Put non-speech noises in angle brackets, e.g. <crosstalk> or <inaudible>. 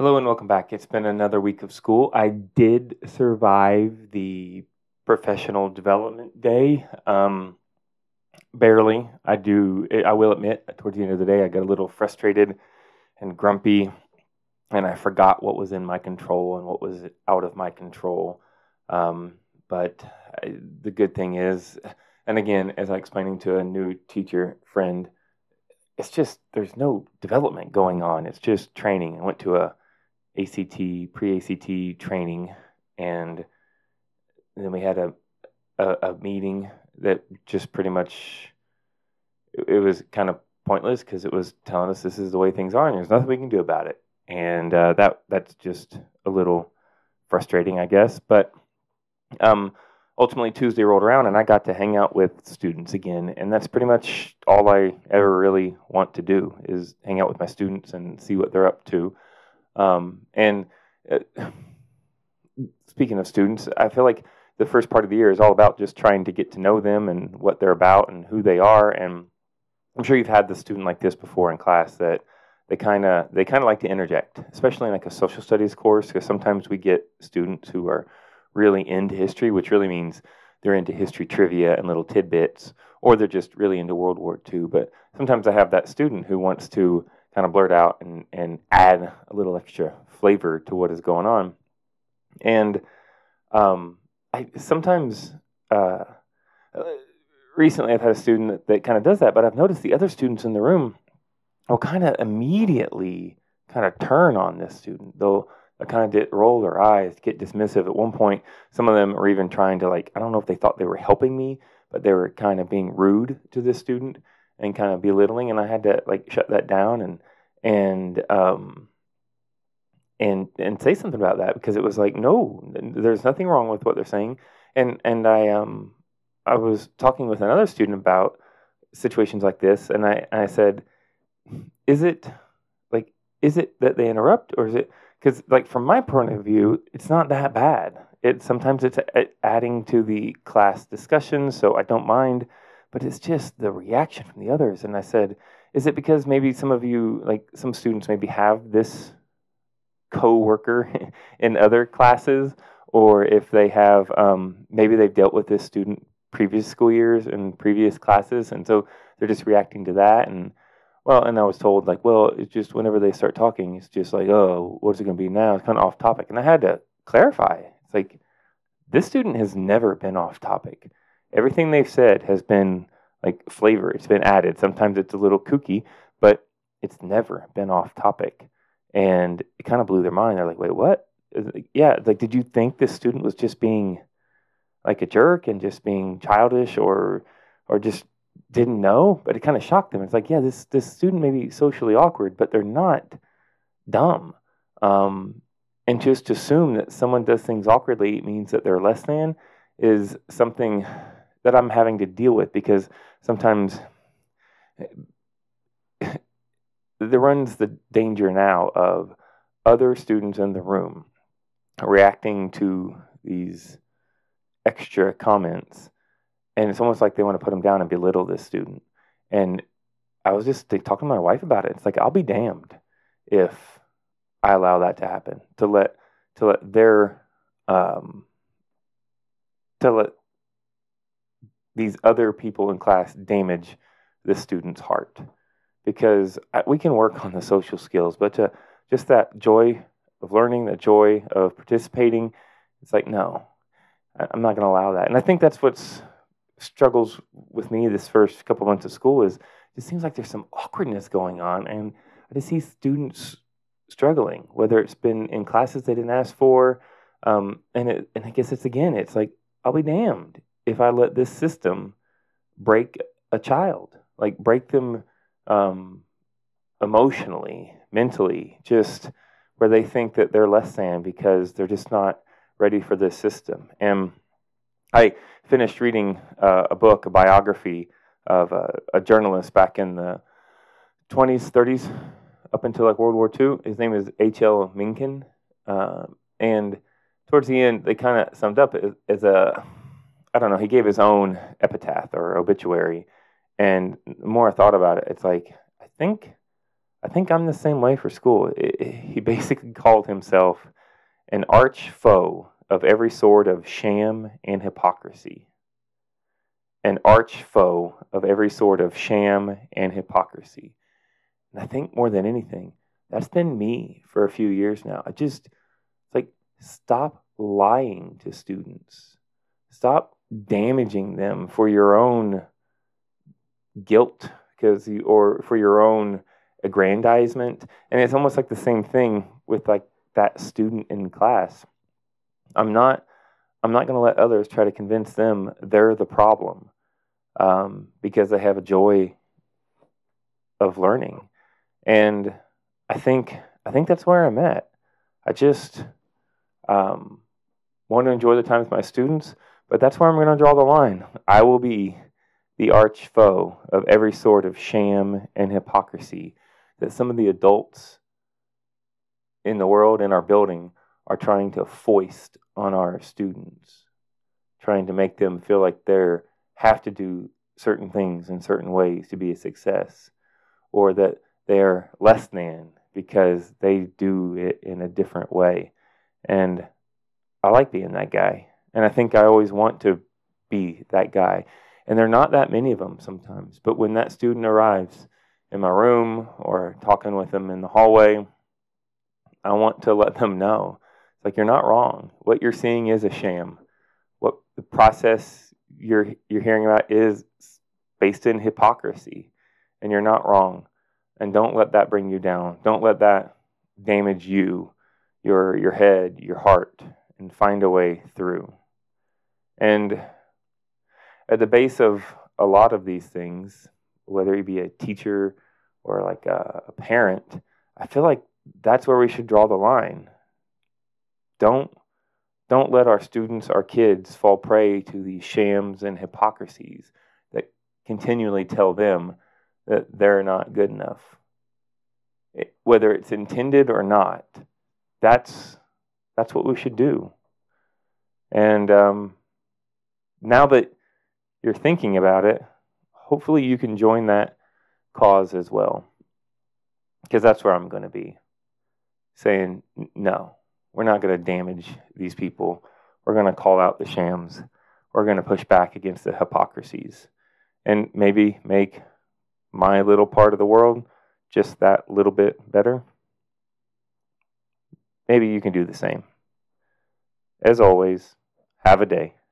Hello and welcome back. It's been another week of school. I did survive the professional development day. Um, barely. I do. I will admit, towards the end of the day, I got a little frustrated and grumpy, and I forgot what was in my control and what was out of my control. Um, but I, the good thing is, and again, as I explaining to a new teacher friend, it's just there's no development going on. It's just training. I went to a ACT pre-ACT training, and then we had a, a, a meeting that just pretty much it, it was kind of pointless because it was telling us this is the way things are and there's nothing we can do about it. And uh, that that's just a little frustrating i guess. But um, ultimately tuesday rolled around and i got to hang out with students again. And that's pretty much all i ever really want to do is hang out with my students and see what they're up to um, and uh, speaking of students i feel like the first part of the year is all about just trying to get to know them and what they're about and who they are. And I'm sure you've had the student like this before in class that they kind of they kind of like to interject, especially in like a social studies course, because sometimes we get students who are really into history, which really means they're into history trivia and little tidbits, or they're just really into World War II. But sometimes I have that student who wants to kind of blurt out and, and add a little extra flavor to what is going on. And um, I sometimes uh, recently I've had a student that, that kind of does that, but I've noticed the other students in the room will kind of immediately kind of turn on this student. They'll, kind of roll their eyes, get dismissive. At one point, some of them are even trying to like I don't know if they thought they were helping me, but they were kind of being rude to this student and kind of belittling, and I had to like shut that down and and um, and and say something about that because it was like no there's nothing wrong with what they're saying. And and i um i was talking with another student about situations like this and i i said is it like is it that they interrupt or is it because like from my point of view it's not that bad. It sometimes it's adding to the class discussion so i don't mind but it's just the reaction from the others. And i said is it because maybe some of you like some students maybe have this co-worker <laughs> in other classes? Or if they have um, maybe they've dealt with this student previous school years and previous classes and so they're just reacting to that? And well and i was told like well it's just whenever they start talking it's just like oh what's it going to be now? It's kind of off topic. And i had to clarify. It's like this student has never been off topic everything they've said has been like flavor it's been added sometimes it's a little kooky but it's never been off topic and it kind of blew their mind. They're like, "Wait, what?" Yeah, like, did you think this student was just being like a jerk and just being childish, or or just didn't know? But it kind of shocked them. It's like, yeah, this this student may be socially awkward, but they're not dumb. Um, and just to assume that someone does things awkwardly means that they're less than is something that I'm having to deal with because sometimes there runs the danger now of other students in the room reacting to these extra comments and it's almost like they want to put them down and belittle this student. And i was just talking to my wife about it. It's like i'll be damned if i allow that to happen. To let to let their um to let these other people in class damage the student's heart because we can work on the social skills, but to just that joy of learning, that joy of participating, it's like, no, I'm not going to allow that. And I think that's what's struggles with me this first couple months of school is it seems like there's some awkwardness going on, and I just see students struggling, whether it's been in classes they didn't ask for, um, and it, and I guess it's again, it's like I'll be damned if I let this system break a child, like break them um, emotionally, mentally, just where they think that they're less than because they're just not ready for this system. And I finished reading uh, a book, a biography of a, a, journalist back in the 20s, 30s, up until like World War II. His name is H.L. Mencken. Uh, and towards the end, they kind of summed up as, as a, I don't know, he gave his own epitaph or obituary and the more I thought about it, it's like I think I think I'm the same way for school. It, it, he <laughs> basically called himself an arch foe of every sort of sham and hypocrisy. An arch foe of every sort of sham and hypocrisy. And I think more than anything, that's been me for a few years now. I just it's like stop lying to students. Stop damaging them for your own guilt because you or for your own aggrandizement. And it's almost like the same thing with like that student in class. I'm not i'm not going to let others try to convince them they're the problem um, because they have a joy of learning. And i think i think that's where i'm at. I just um, want to enjoy the time with my students but that's where i'm going to draw the line i will be the arch foe of every sort of sham and hypocrisy that some of the adults in the world in our building are trying to foist on our students, trying to make them feel like they have to do certain things in certain ways to be a success, or that they're less than because they do it in a different way. And I like being that guy. And I think I always want to be that guy. And there are not that many of them sometimes. But when that student arrives in my room or talking with them in the hallway, I want to let them know it's like you're not wrong. What you're seeing is a sham. What the process you're you're hearing about is based in hypocrisy, and you're not wrong. And don't let that bring you down. Don't let that damage you, your your head, your heart, and find a way through. And at the base of a lot of these things, whether you be a teacher or like a, a parent, I feel like that's where we should draw the line. Don't don't let our students, our kids, fall prey to these shams and hypocrisies that continually tell them that they're not good enough. It, whether it's intended or not, that's that's what we should do. And um, now that you're thinking about it, hopefully you can join that cause as well. Because that's where I'm going to be saying, no, we're not going to damage these people. We're going to call out the shams. We're going to push back against the hypocrisies and maybe make my little part of the world just that little bit better. Maybe you can do the same. As always, have a day.